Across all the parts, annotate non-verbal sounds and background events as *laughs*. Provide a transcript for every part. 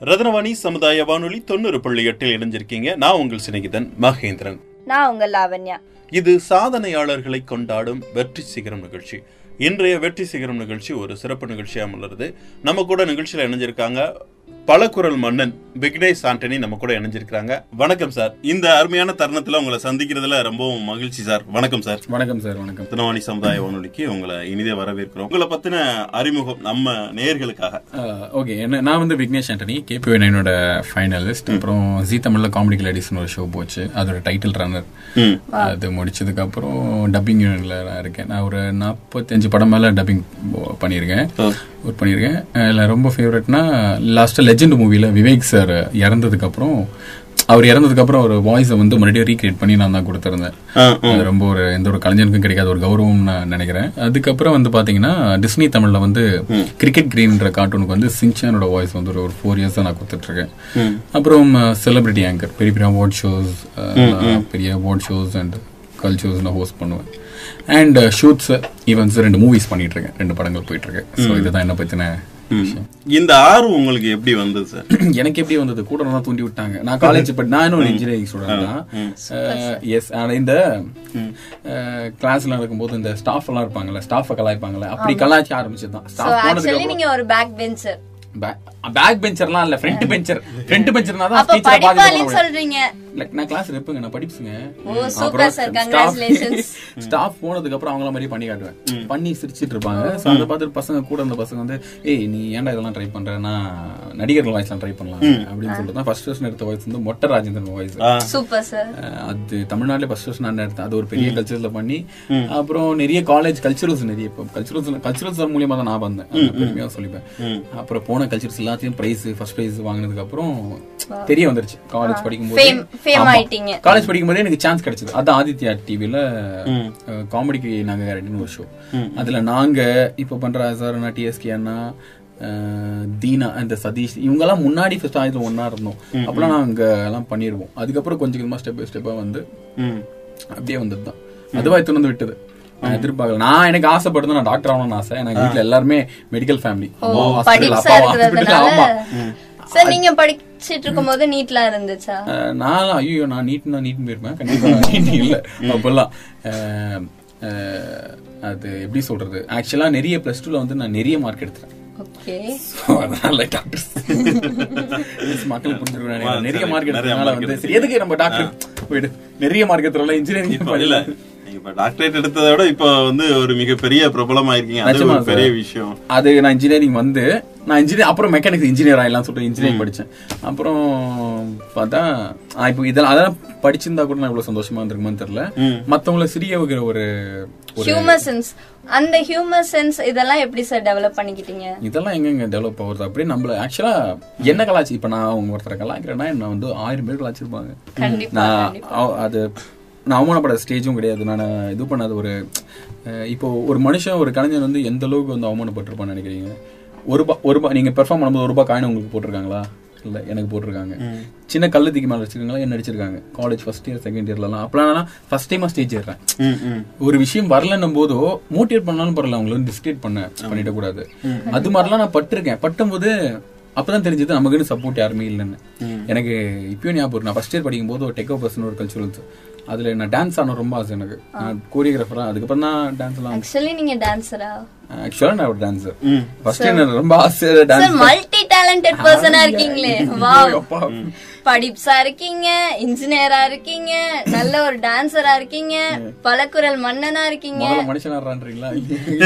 ரத்னவாணி சமுதாய வானொலி தொண்ணூறு புள்ளி எட்டில் இணைஞ்சிருக்கீங்க. நான் உங்கள் சிநேகிதன் மகேந்திரன். நான் உங்க லாவண்யா. இது சாதனையாளர்களை கொண்டாடும் வெற்றி சிகரம் நிகழ்ச்சி. இன்றைய வெற்றி சிகரம் நிகழ்ச்சி ஒரு சிறப்பு நிகழ்ச்சியாக மலருது நம்ம கூட நிகழ்ச்சியில் இணைஞ்சிருக்காங்க. பலகுரல் மன்னன் விக்னேஷ் ஆண்டனி நம்ம கூட இணைஞ்சிருக்காங்க வணக்கம் சார். இந்த அருமையான தருணத்துல உங்களை சந்திக்கிறதுல ரொம்பவும் மகிழ்ச்சி சார். வணக்கம் சார். வணக்கம் சார் வணக்கம். ரத்னவாணி சமுதாய வானொலிக்கு உங்களை இனிதே வரவேற்கிறோம். உங்களை பத்தின அறிமுகம் நம்ம நேயர்களுக்காக ஓகே. என்ன நான் வந்து விக்னேஷ் ஆண்டனி கேபி என்னோட ஃபைனலிஸ்ட் அப்புறம் ஜி தமிழ்ல காமெடி கிளாடிஸ்னு ஒரு ஷோ போச்சு. அதோட டைட்டில் ரன்னர் அது முடிச்சதுக்கு அப்புறம் டப்பிங் யூனியன்ல நான் இருக்கேன். நான் ஒரு நாற்பத்தஞ்சு படம் மேல டப்பிங் பண்ணியிருக்கேன். ஒர்க் பண்ணியிருக்கேன். அதில் ரொம்ப ஃபேவரட்னா லாஸ்ட்டாக லெஜெண்ட் மூவியில் விவேக் சார் இறந்ததுக்கு அப்புறம் அவர் இறந்ததுக்கு அப்புறம் ஒரு வாய்ஸை வந்து மறுபடியும் ரீக்ரியேட் பண்ணி நான் தான் கொடுத்துருந்தேன். ரொம்ப ஒரு எந்த ஒரு கலைஞனுக்கும் கிடைக்காத ஒரு கௌரவம் நான் நினைக்கிறேன். அதுக்கப்புறம் வந்து பாத்தீங்கன்னா டிஸ்னி தமிழ்ல வந்து கிரிக்கெட் கிரீன்ற கார்ட்டூனுக்கு வந்து சின்சானோட வாய்ஸ் வந்து ஒரு ஃபோர் இயர்ஸ் நான் கொடுத்துட்டு இருக்கேன் அப்புறம் செலிபிரிட்டி ஆங்கர் பெரிய பெரிய அவார்ட் ஷோஸ் பெரிய அவார்ட் ஷோஸ் அண்ட் கல் ஷோஸ் நான் ஹோஸ்ட் பண்ணுவேன். அண்ட் ஷூட்ஸ் ஈவெண்ட்ஸ் ரெண்டு மூவிஸ் பண்ணிட்டு இருக்கேன் ரெண்டு படங்கள் போயிட்டு இருக்கேன் ஸோ இதுதான் என்ன பத்தின விஷயம் இந்த ஆர்வம் உங்களுக்கு எப்படி வந்தது சார் *clears throat* எனக்கு எப்படி வந்தது? கூட தான் தூண்டி விட்டாங்க. நான் காலேஜ் பட் நான் இன்னும் இன்ஜினியரிங் ஸ்டூடெண்ட் தான். எஸ் ஆனா இந்த கிளாஸ்ல இருக்கும்போது இந்த ஸ்டாஃப் எல்லாம் இருப்பாங்கல்ல ஸ்டாஃப் கலாய்ப்பாங்கல்ல அப்படி கலாய்க்க ஆரம்பிச்சது தான் ஸ்டாஃப் போனதுக்கு நீங்க ஒரு பேக் பெஞ்சர் பேக் பெஞ்சர்லாம் இல்ல ஃப்ரண்ட் பெஞ்சர் ஃப்ரண்ட் பெஞ்சர்னா தான் டீச்சர் பாதி படிப்பாளின்னு சொல்றீங்க. நான் கிளாஸ் இருப்பேங்க நான் படிப்புங்க. ஸ்டாஃப் போனதுக்கு அப்புறம் *laughs* அவங்கள மாதிரி பண்ணி காட்டுவேன். பண்ணி சிரிச்சிட்டு இருப்பாங்க. சோ அதை பார்த்துட்டு பசங்க கூட இருந்த பசங்க வந்து ஏய் நீ ஏன்டா இதெல்லாம் ட்ரை பண்ற? நான் நடிகர்கள் வாய்ஸ்லாம் ட்ரை பண்ணலாம். அப்படின்னு சொல்லிட்டு தான் ஃபர்ஸ்ட் ஃபர்ஸ்ட் எடுத்த வாய்ஸ் வந்து மொட்டை ராஜேந்திரன் வாய்ஸ் சூப்பர் சார் அது தமிழ்நாட்டிலே ஃபர்ஸ்ட் ஃபர்ஸ்ட் நான் எடுத்தேன். அது ஒரு பெரிய கல்ச்சர்ல பண்ணி அப்புறம் நிறைய காலேஜ் கல்ச்சுரல்ஸ் நிறைய இப்போ கல்ச்சுரல்ஸ் கல்ச்சுரல்ஸ் மூலியமா தான் நான் வந்தேன். அது பெருமையா சொல்லிப்பேன். அப்புறம் போன கல்ச்சர்ஸ் எல்லாத்தையும் பிரைஸ் ஃபர்ஸ்ட் பிரைஸ் வாங்கினதுக்கு அப்புறம் தெரிய வந்துருச்சு. காலேஜ் படிக்கும்போது fame ஆயிட்டீங்க. காலேஜ் படிக்கும்போதே எனக்கு சான்ஸ் கிடைச்சது. அதான் ஆதித்யா டிவில காமெடிக்கு நாங்க கேரண்டின்னு ஒரு ஷோ அதுல நாங்க இப்ப பண்ற சார் அண்ணா டிஎஸ்கே அண்ணா தீனா அந்த சதீஷ் இவங்கெல்லாம் முன்னாடி ஃபர்ஸ்ட் ஆயிரத்துல ஒன்னா இருந்தோம். அப்பெல்லாம் நாங்க எல்லாம் பண்ணிருவோம். அதுக்கப்புறம் கொஞ்சம் கொஞ்சமா ஸ்டெப் பை ஸ்டெப்பா வந்து அப்படியே வந்ததுதான். அதுவா திறந்து விட்டது. நான் எதிர்பார்க்கல. நான் எனக்கு ஆசைப்படுறது நான் டாக்டர் ஆகணும்னு ஆசை. எனக்கு வீட்ல எல்லாருமே மெடிக்கல் ஃபேமிலி இருக்கிறதுனால சார் நீங்க படிச்சிட்டு இருக்கும்போது நீட்லாம் இருந்துச்சா நான் ஐயோ நான் நீட் நான் நீட் போயிருப்பேன். கண்டிப்பா நீட் இல்ல. அப்பெல்லாம் அது எப்படி சொல்றது? ஆக்சுவலா நிறைய பிளஸ் டூல வந்து நான் நிறைய மார்க் எடுத்தேன் மக்கள் நிறைய மார்க் எடுத்ததுனால வந்து எதுக்கு நம்ம டாக்டர் போயிடு. நிறைய மார்க் எடுத்துறோம்ல இன்ஜினியரிங் டாக்டரேட் எடுத்ததை விட இப்ப வந்து ஒரு மிகப்பெரிய பிரபலமாயிருக்கீங்க அது ஒரு பெரிய விஷயம். அது நான் இன்ஜினியரிங் வந்து நான் இன்ஜினியர் அப்புறம் மெக்கானிக்ஸ் இன்ஜினியர் ஆயிடலாம் சொல்லிட்டு இன்ஜினியரிங் படிச்சேன். அப்புறம் பார்த்தா இப்போ இதெல்லாம் அதெல்லாம் படிச்சிருந்தா கூட நான் இவ்வளவு சந்தோஷமா இருந்திருக்குமான்னு தெரியல. மத்தவங்கள சிரிய வைக்கிற ஒரு ஒரு ஹியூமர் சென்ஸ் அந்த ஹியூமர் சென்ஸ் இதெல்லாம் எப்படி சார் டெவலப் பண்ணிக்கிட்டீங்க? இதெல்லாம் எங்கெங்க டெவலப் ஆகுறது அப்படியே நம்மள ஆக்சுவலா என்ன கலாச்சி? இப்ப நான் அவங்க ஒருத்தரை கலாய்க்கிறேன்னா என்ன வந்து ஆயிரம் பேர் கலாச்சிருப்பாங்க நான் அது நான் அவமானப்பட ஸ்டேஜும் கிடையாது. நான் இது பண்ணாத ஒரு இப்போ ஒரு மனுஷன் ஒரு கலைஞன் வந்து எந்த அளவுக்கு வந்து அவமானப்பட்டிருப்பான்னு நினைக்கிறீங்க? ஒரு ரூபா ஒரு ரூபா நீங்க பெர்ஃபார்ம் பண்ணும்போது ஒரு ரூபாய் காயின் உங்களுக்கு போட்டிருக்காங்களா? இல்ல எனக்கு போட்டிருக்காங்க. சின்ன கல்லு தூக்கி மேல வச்சிருக்காங்களா? என்ன அடிச்சிருக்காங்க? காலேஜ் ஃபர்ஸ்ட் இயர் செகண்ட் இயர்லாம் அப்பலாம் ஃபர்ஸ்ட் டைமா ஸ்டேஜ் ஏறேன். ஒரு விஷயம் வரலன்னும் போதோ மோட்டிவேட் பண்ணாலும் பரவாயில்ல. அவங்கள வந்து டிஸ்கிரேட் பண்ண பண்ணிட கூடாது அது மாதிரிலாம் நான் பட்டிருக்கேன். பட்டும்போது அப்பதான் தெரிஞ்சது நமக்குன்னு சப்போர்ட் யாருமே இல்லைன்னு. எனக்கு இப்பயும் ஞாபகம். நான் ஃபர்ஸ்ட் இயர் படிக்கும் போது ஒரு டெக்கோ பர்சன் ஒரு கல்ச்சுரல்ஸ் அதுல நான் டான்ஸ் ஆன ரொம்ப ஆசை எனக்கு. நான் கோரியோகிராஃபரா அதுக்கப்புறம் தான் டான்ஸ் எல்லாம் ஆக்சுவலி நீங்க டான்ஸரா ஆக்சுவலா நான் ஒரு டான்சர் ஃபர்ஸ்ட் எனக்கு ரொம்ப ஆசை டான்ஸ் மல்டி டேலண்டட் பர்சனா இருக்கீங்களே. வாவ் படிப்ஸா இருக்கீங்க இன்ஜினியரா இருக்கீங்க நல்ல ஒரு டான்சரா இருக்கீங்க பலக்குரல் மன்னனா இருக்கீங்க.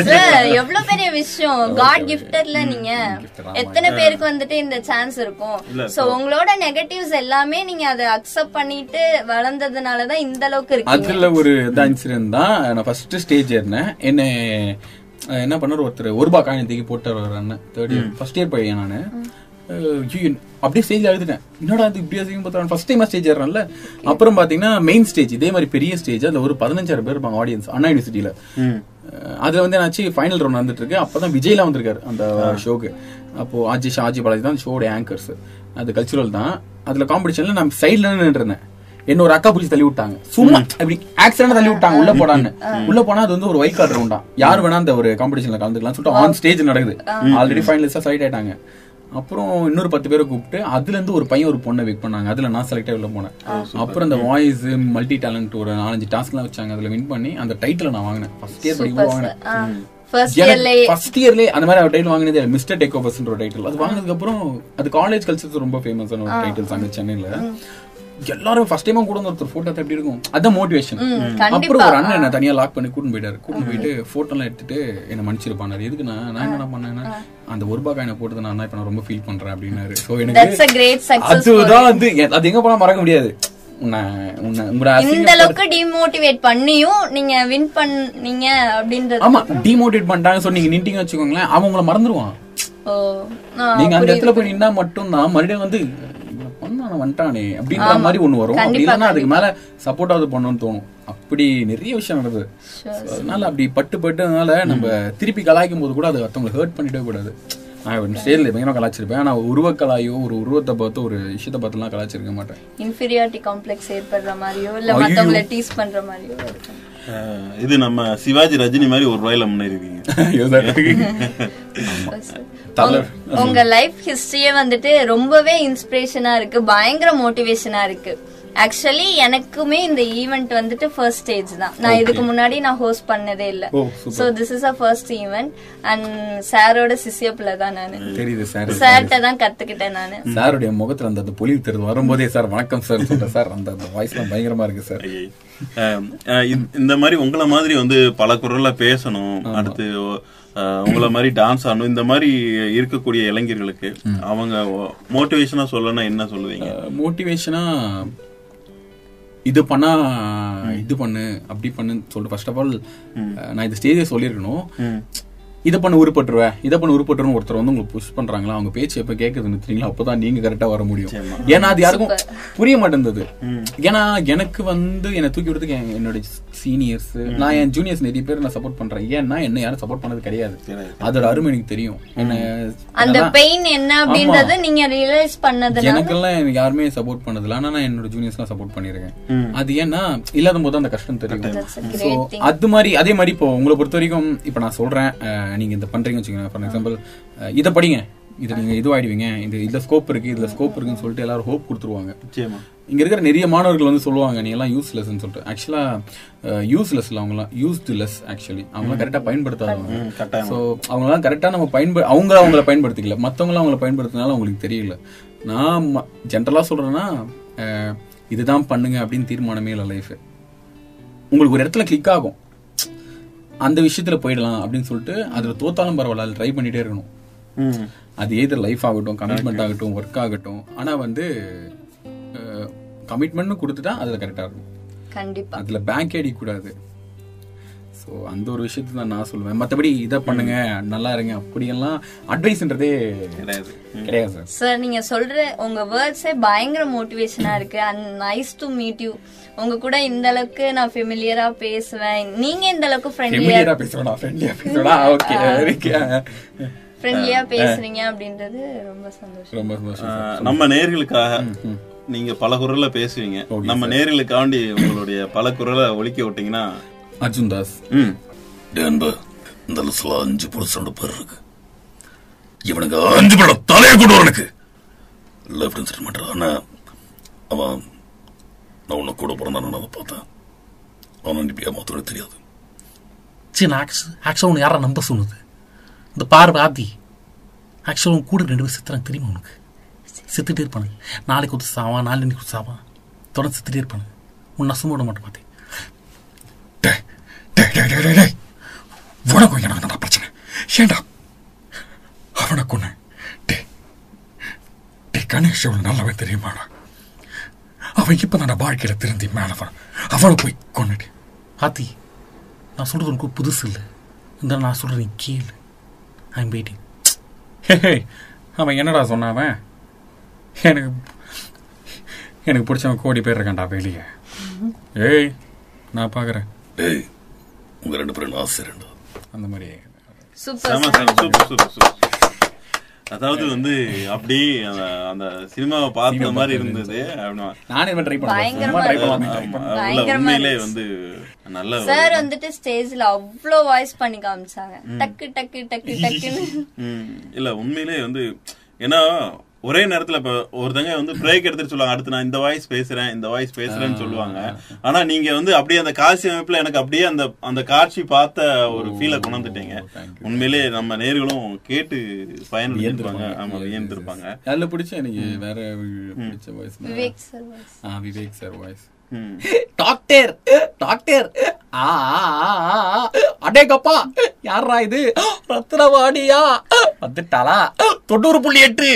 சார் எவ்வளவு பெரிய விஷயம். காட் கிஃப்டட்ல நீங்க. எத்தனை பேருக்கு வந்துட்டு இந்த சான்ஸ் இருக்கும்? சோ உங்களோட நெகட்டிவ்ஸ் எல்லாமே நீங்க அதை அக்செப்ட் பண்ணிட்டு வளர்ந்ததுனாலதான் இந்த அளவுக்கு இருக்கீங்க. அதுல ஒரு இதான் இன்சிடென்ட் தான் நான் ஃபர்ஸ்ட் ஸ்டேஜ் ஏறினேன். என்ன என்ன பண்ணாரு ஒருத்தர்? ஒரு ரூபாய் காயின் தூக்கி போட்டு ஒரு அண்ணன் தேர்ட் இயர் ஃபர்ஸ்ட் இயர் பையன் நானு. அப்படியே ஸ்டேஜ் அழுதுட்டேன் என்னடா இது இப்படி அதிகம் பார்த்தா ஃபர்ஸ்ட் டைமா ஸ்டேஜ் ஏறேன்ல அப்புறம் பாத்தீங்கன்னா மெயின் ஸ்டேஜ் இதே மாதிரி பெரிய ஸ்டேஜ் அதுல ஒரு பதினஞ்சாயிரம் பேர் இருப்பாங்க ஆடியன்ஸ் அண்ணா யூனிவர்சிட்டியில அதுல வந்து என்னாச்சு ஃபைனல் ரவுண்ட் வந்துட்டு இருக்கு அப்பதான் விஜய்லாம் வந்திருக்காரு அந்த ஷோக்கு அப்போ ஆஜி ஷாஜி பாலாஜி தான் ஷோட ஆங்கர்ஸ் அது கல்ச்சுரல் தான். அதுல காம்படிஷன்ல நான் சைட்ல நின்று இருந்தேன். என்ன ஒரு அக்கா பிடிச்சி தள்ளி விட்டாங்க சும்மா இப்படி ஆக்சிடென்ட் தள்ளி விட்டாங்க உள்ள போடான்னு. உள்ள போனா அது வந்து ஒரு ஒயிட் கார்டு ரவுண்டா யார் வேணா அந்த ஒரு காம்படிஷன்ல கலந்துக்கலாம் சொல்லிட்டு ஆன் ஸ்டேஜ் நடக்குது. ஆல்ரெடி ஃபைனலிஸ்டா செலக்ட் ஆயிட்டாங்க. அப்புறம் இன்னொரு பத்து பேரை கூப்பிட்டு அதுல இருந்து ஒரு பையன் ஒரு பொண்ணை விக் பண்ணாங்க. அதுல நான் செலக்ட் உள்ள போனேன். அப்புறம் இந்த வாய்ஸ் மல்டி டேலண்ட் ஒரு நாலஞ்சு டாஸ்க் எல்லாம் வச்சாங்க. அதுல வின் பண்ணி அந்த டைட்டில் நான் வாங்கினேன். ஃபர்ஸ்ட் இயர் படிக்கும் வாங்கினேன். ஃபர்ஸ்ட் இயர்லயே அந்த மாதிரி டைட்டில் வாங்கினது மிஸ்டர் டேக் ஓவர்ஸ்ன்ற ஒரு டைட்டில் அது வாங்கினதுக்கு அப்புறம் அது காலேஜ் கல்ச்சர்ஸ் ரொம்ப ஃபேமஸான ஒரு டைட்டில்ஸ் அங்க சென்னையில. எல்லாரும் ஃபர்ஸ்ட் டைமா கூட வந்து ஒருத்தர் போட்டோ எப்படி இருக்கும்? அதான் மோட்டிவேஷன் அப்புறம் ஒரு அண்ணன் என்ன தனியா லாக் பண்ணி கூட்டிட்டு போயிட்டாரு. கூட்டிட்டு போயிட்டு போட்டோ எல்லாம் எடுத்துட்டு என்ன மன்னிச்சிருப்பாரு எதுக்கு நான் நான் என்ன பண்ணேன்னா அந்த ஒரு ரூபாய் காயினை போட்டு நான் இப்ப நான் ரொம்ப ஃபீல் பண்றேன் அப்படின்னாரு. சோ எனக்கு a great success அதுதான் வந்து அது எங்க போனா மறக்க முடியாது. உன்னை உன்னை உங்களோட இந்த அளவுக்கு டிமோட்டிவேட் பண்ணியும் நீங்க வின் பண்ணீங்க அப்படின்றது ஆமா டிமோட்டிவேட் பண்ணிட்டாங்க சோ நீங்க நின்ட்டீங்க வச்சுக்கோங்களேன் ஓ ஆ, நீங்க அந்த இடத்துல போய் நின்னா மட்டும் தான் மறுபடியும் வந்து வந்துட்டானே அப்படின்ற மாதிரி ஒண்ணு வரும். அப்படி இல்லைன்னா அதுக்கு மேல சப்போர்ட் ஆகுது பண்ணணும்னு தோணும். அப்படி நிறைய விஷயம் So, அதனால அப்படி பட்டு பட்டுனால நம்ம திருப்பி கலாய்க்கும் போது கூட அது ஒருத்தவங்களை ஹர்ட் பண்ணிட்டே கூடாது. நான் ஸ்டேஜ்ல பயங்கரமா கலாச்சிருப்பேன் ஆனா உருவக்கலாயோ ஒரு உருவத்தை பார்த்து ஒரு விஷயத்தை பார்த்துலாம் கலாச்சிருக்க மாட்டேன். இன்ஃபீரியாரிட்டி காம்ப்ளெக்ஸ் ஏற்படுற மாதிரியோ இல்ல ஐயோ. மத்தவங்கள டீஸ் பண்ற மாதிரியோ இது நம்ம சிவாஜி ரஜினி மாதிரி ஒரு ரூபாயில முன்னேறிருக்கீங்க. *laughs* உங்க லைஃப் ஹிஸ்டரியே வந்துட்டு ரொம்பவே இன்ஸ்பிரேஷனா இருக்கு பயங்கர மோட்டிவேஷனா இருக்கு. ஆக்சுவலி எனக்குமே இந்த ஈவெண்ட் வந்துட்டு ஃபர்ஸ்ட் ஸ்டேஜ் தான். நான் இதுக்கு முன்னாடி நான் ஹோஸ்ட் பண்ணதே இல்ல. So this is a first event and சாரோட சிசியப்ல தான் நானு. தெரியுது சார். சார்ட்ட தான் கத்துக்கிட்டேன் நானு. சாருடைய முகத்துல அந்த அந்த பொலிவு தெரியுது. வரும்போதே சார் வணக்கம் சார் சொல்றேன் சார். அந்த அந்த வாய்ஸ்லாம் பயங்கரமா இருக்கு சார். இந்த- மாதிரி உங்கள மாதிரி வந்து பல குரல்ல பேசணும். அடுத்து உங்கள மாதிரி டான்ஸ் ஆடணும். இந்த மாதிரி இருக்கக்கூடிய இளைஞர்களுக்கு அவங்க மோட்டிவேஷனா சொல்லணும்னா என்ன சொல்லுவீங்க? மோட்டிவேஷனா இது பண்ணா இது பண்ணு அப்படி பண்ணுன்னு சொல்லிட்டு ஃபர்ஸ்ட் ஆஃப் ஆல் நான் இந்த ஸ்டேஜே சொல்லியிருக்கணும். இதை பண்ண உருப்பட்டுருவேன் இதை பண்ண உருப்பட்டுருன்னு ஒருத்தர் வந்து உங்களுக்கு புஷ் பண்றாங்களா? அவங்க பேச்சு எப்ப கேட்கறது நிறுத்துறீங்களோ அப்பதான் நீங்க கரெக்டா வர முடியும். ஏன்னா அது யாருக்கும் புரிய மாட்டேங்குது ஏன்னா எனக்கு வந்து என்னை தூக்கி விடுறதுக்கு என்- என்னோட சீனியர்ஸ் நான் என் ஜூனியர்ஸ் நிறைய பேர் நான் சப்போர்ட் பண்றேன். ஏன்னா என்ன யாரும் சப்போர்ட் பண்ணது கிடையாது. அதோட அருமை எனக்கு தெரியும். என்ன அந்த பெயின் என்ன அப்படின்றத நீங்க ரியலைஸ் பண்ணதுனால எனக்கெல்லாம் எனக்கு யாருமே சப்போர்ட் பண்ணதில்ல. ஆனா நான் என்னோட ஜூனியர்ஸ்லாம் சப்போர்ட் பண்ணிருக்கேன் அது ஏன்னா இல்லாத போது அந்த கஷ்டம் தெரியும். That's a So, great thing. அது மாதிரி அதே மாதிரி இப்போ உங்களை பொறுத்த வரைக்கும் இப்போ நான் சொல்றேன் அஹ், நீங்க இந்த பண்றீங்க வச்சுக்கோங்க. ஃபார் எக்ஸாம்பிள் இதை படிங்க. இது நீங்க இதுவாயிடுவீங்க. இது இதுல ஸ்கோப் இருக்கு. இதுல ஸ்கோப் இருக்குன்னு சொல்லிட்டு எல்லாரும் ஹோப் கொடுத்துருவாங்க. இங்க இருக்கிற நிறைய மாணவர்கள் வந்து சொல்லுவாங்க நீ எல்லாம் யூஸ்லெஸ்ன்னு சொல்லிட்டு. ஆக்சுவலா யூஸ்லெஸ்ல அவங்கலாம் யூஸ்டு லெஸ் ஆக்சுவலி அவங்களாம் கரெக்டா பயன்படுத்தாதவங்க. ஸோ அவங்களாம் கரெக்டாக நம்ம பயன்படு அவங்க அவங்கள பயன்படுத்திக்கல. மற்றவங்களாம் அவங்கள பயன்படுத்தினாலும் அவங்களுக்கு தெரியல. நான் ஜென்ரலாக சொல்கிறேன்னா இதுதான் பண்ணுங்க அப்படின்னு தீர்மானமே இல்லை லைஃப் உங்களுக்கு ஒரு இடத்துல கிளிக் ஆகும். அந்த விஷயத்துல போயிடலாம் அப்படின்னு சொல்லிட்டு அதுல தோத்தாலும் பரவாயில்ல ட்ரை பண்ணிட்டே இருக்கணும். ம். அது எதிர் லைஃப் ஆகட்டும் கமிட்மெண்ட் ஆகட்டும் ஒர்க் ஆகட்டும். ஆனா வந்து கமிட்மெண்ட்னு கொடுத்துட்டா அதுல கரெக்டா இருக்கும். கண்டிப்பா. அதுல பேங்க் அடிக்கக்கூடாது ஸோ அந்த ஒரு விஷயத்தை தான் நான் சொல்லுவேன். மற்றபடி இதை பண்ணுங்க நல்லா இருங்க. அப்படியெல்லாம் அட்வைஸ்ன்றதே கிடையாது. கிடையாது சார் சார் நீங்க சொல்ற உங்க வேர்ட்ஸே பயங்கர மோட்டிவேஷனா இருக்கு. And nice to meet you உங்க கூட இந்த அளவுக்கு நான் ஃபெமிலியரா பேசுவேன். நீங்க இந்த அளவுக்கு ஃப்ரெண்ட்லியா ஃபெமிலியரா பேசுறா ஃப்ரெண்ட்லியா பேசுறா ஓகே ஃப்ரெண்ட்லியா பேசுறீங்க அப்படின்றது ரொம்ப சந்தோஷம். ரொம்ப சந்தோஷம் நம்ம நேர்களுக்காக நீங்க பல குரல்ல பேசுவீங்க. நம்ம நேர்களுக்காண்டி உங்களுடைய பல குரலை ஒலிக்க விட்டீங்கன்னா அர்ஜுன் தாஸ் ம் அன்பு இந்த லிஸ்ட்ல அஞ்சு புருஷனோட பேர் இருக்கு. இவனுக்கு அஞ்சு பேரோட தலையை கொண்டு வரனுக்கு லெஃப்ட் செட்டில்மெண்ட் ஆனா அவன் நான் உன்னை கூட பிறந்தானு அதை பார்த்தேன். அவன் இப்படி ஏமாத்தோட தெரியாது. சரி நான் ஆக்சுவலாக உனக்கு யாரா நம்ப சொன்னது? இந்த பார்வை ஆதி. ஆக்சுவலாக உன் கூட ரெண்டு பேரும் செத்துறாங்க தெரியுமா உனக்கு? செத்துட்டே இருப்பானுங்க. நாளைக்கு ஒருத்தர் சாவான் நாளைக்கு ஒருத்தர் சாவான். தொடர்ந்து செத்துட்டே இருப்பானுங்க. உன்னை நசும்ப விட மாட்டேன் பார்த்தேன் உனக்கும் எனக்கு தான் பிரச்சனை. ஏண்டா அவனை கொன்ன. டே டே கணேஷ் அவன் நல்லாவே தெரியுமாடா? அவன் இப்ப நான் வாழ்க்கையில திருந்தி மேல வரான். அவளை போய் கொன்னுட்டு ஆத்தி நான் சொல்கிறது உனக்கு புதுசு இல்லை. இந்த நான் சொல்கிறேன் நீ கேளு. ஐ எம் வெயிட்டிங் ஹே, அவன் என்னடா சொன்னான் அவன்? எனக்கு எனக்கு பிடிச்சவன் கோடி பேர் இருக்கான்டா வெளியே. ஏய் நான் பாக்குறேன். டேய் உங்க ரெண்டு பேரும் நான் ஆசிரியண்டா அந்த மாதிரி. சூப்பர் செம, செம, சூப்பர், சூப்பர், சூப்பர். அதாவது வந்து அப்படி அந்த அந்த சினிமாவை பார்த்த மாதிரி இருந்தது. நானே ட்ரை உண்மையிலே. வந்து நல்ல சார் வந்துட்டு ஸ்டேஜ்ல அவ்வளோ வாய்ஸ் பண்ணி காமிச்சாங்க. டக்கு டக்கு டக்கு டக்குன்னு. இல்ல உண்மையிலே வந்து ஏன்னா ஒரே நேரத்துல இப்ப ஒருத்தங்க வந்து பிரேக் எடுத்துட்டு சொல்லுவாங்க அடுத்து நான் இந்த வாய்ஸ் பேசுறேன் இந்த வாய்ஸ் பேசுறேன்னு சொல்லுவாங்க. ஆனா நீங்க வந்து அப்படியே அந்த காட்சி அமைப்புல எனக்கு அப்படியே அந்த அந்த காட்சி பார்த்த ஒரு ஃபீலை கொண்டாந்துட்டீங்க. உண்மையிலே நம்ம நேர்களும் கேட்டு பயன்படுத்திருப்பாங்க ஆமா வியந்திருப்பாங்க. அதுல பிடிச்ச எனக்கு வேற பிடிச்ச voice Vivek sir voice. Doctor doctor. ஆ அடேங்கப்பா யாரா இது? ரத்னவாணியா? வந்துட்டாளா? தொண்ணூறு புள்ளி எட்டு.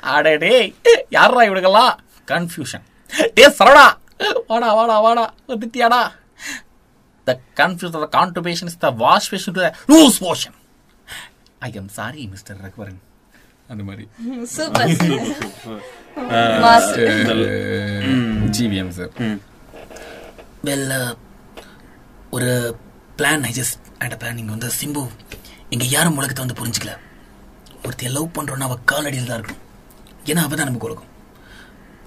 அடடே யாரா இவனுங்கெல்லாம்? கன்ஃபியூஷன் டே சரவணா. வாடா வாடா வாடா. வந்துட்டியாடா. The constipation is the wash patient to the loose motion. I am sorry, Mr. Raghuvaran. அந்த மாதிரி. சூப்பர் ஜிவிஎம் சார் வெல் ஒரு plan I just and planning வந்து சிம்பு இங்க யாரும் உலகத்தை வந்து புரிஞ்சுக்கல. ஒருத்தைய லவ் பண்றோம்னா அவ காலடியில் தான் இருக்கும் ஏன்னா அவ தான் நமக்கு உலகம்.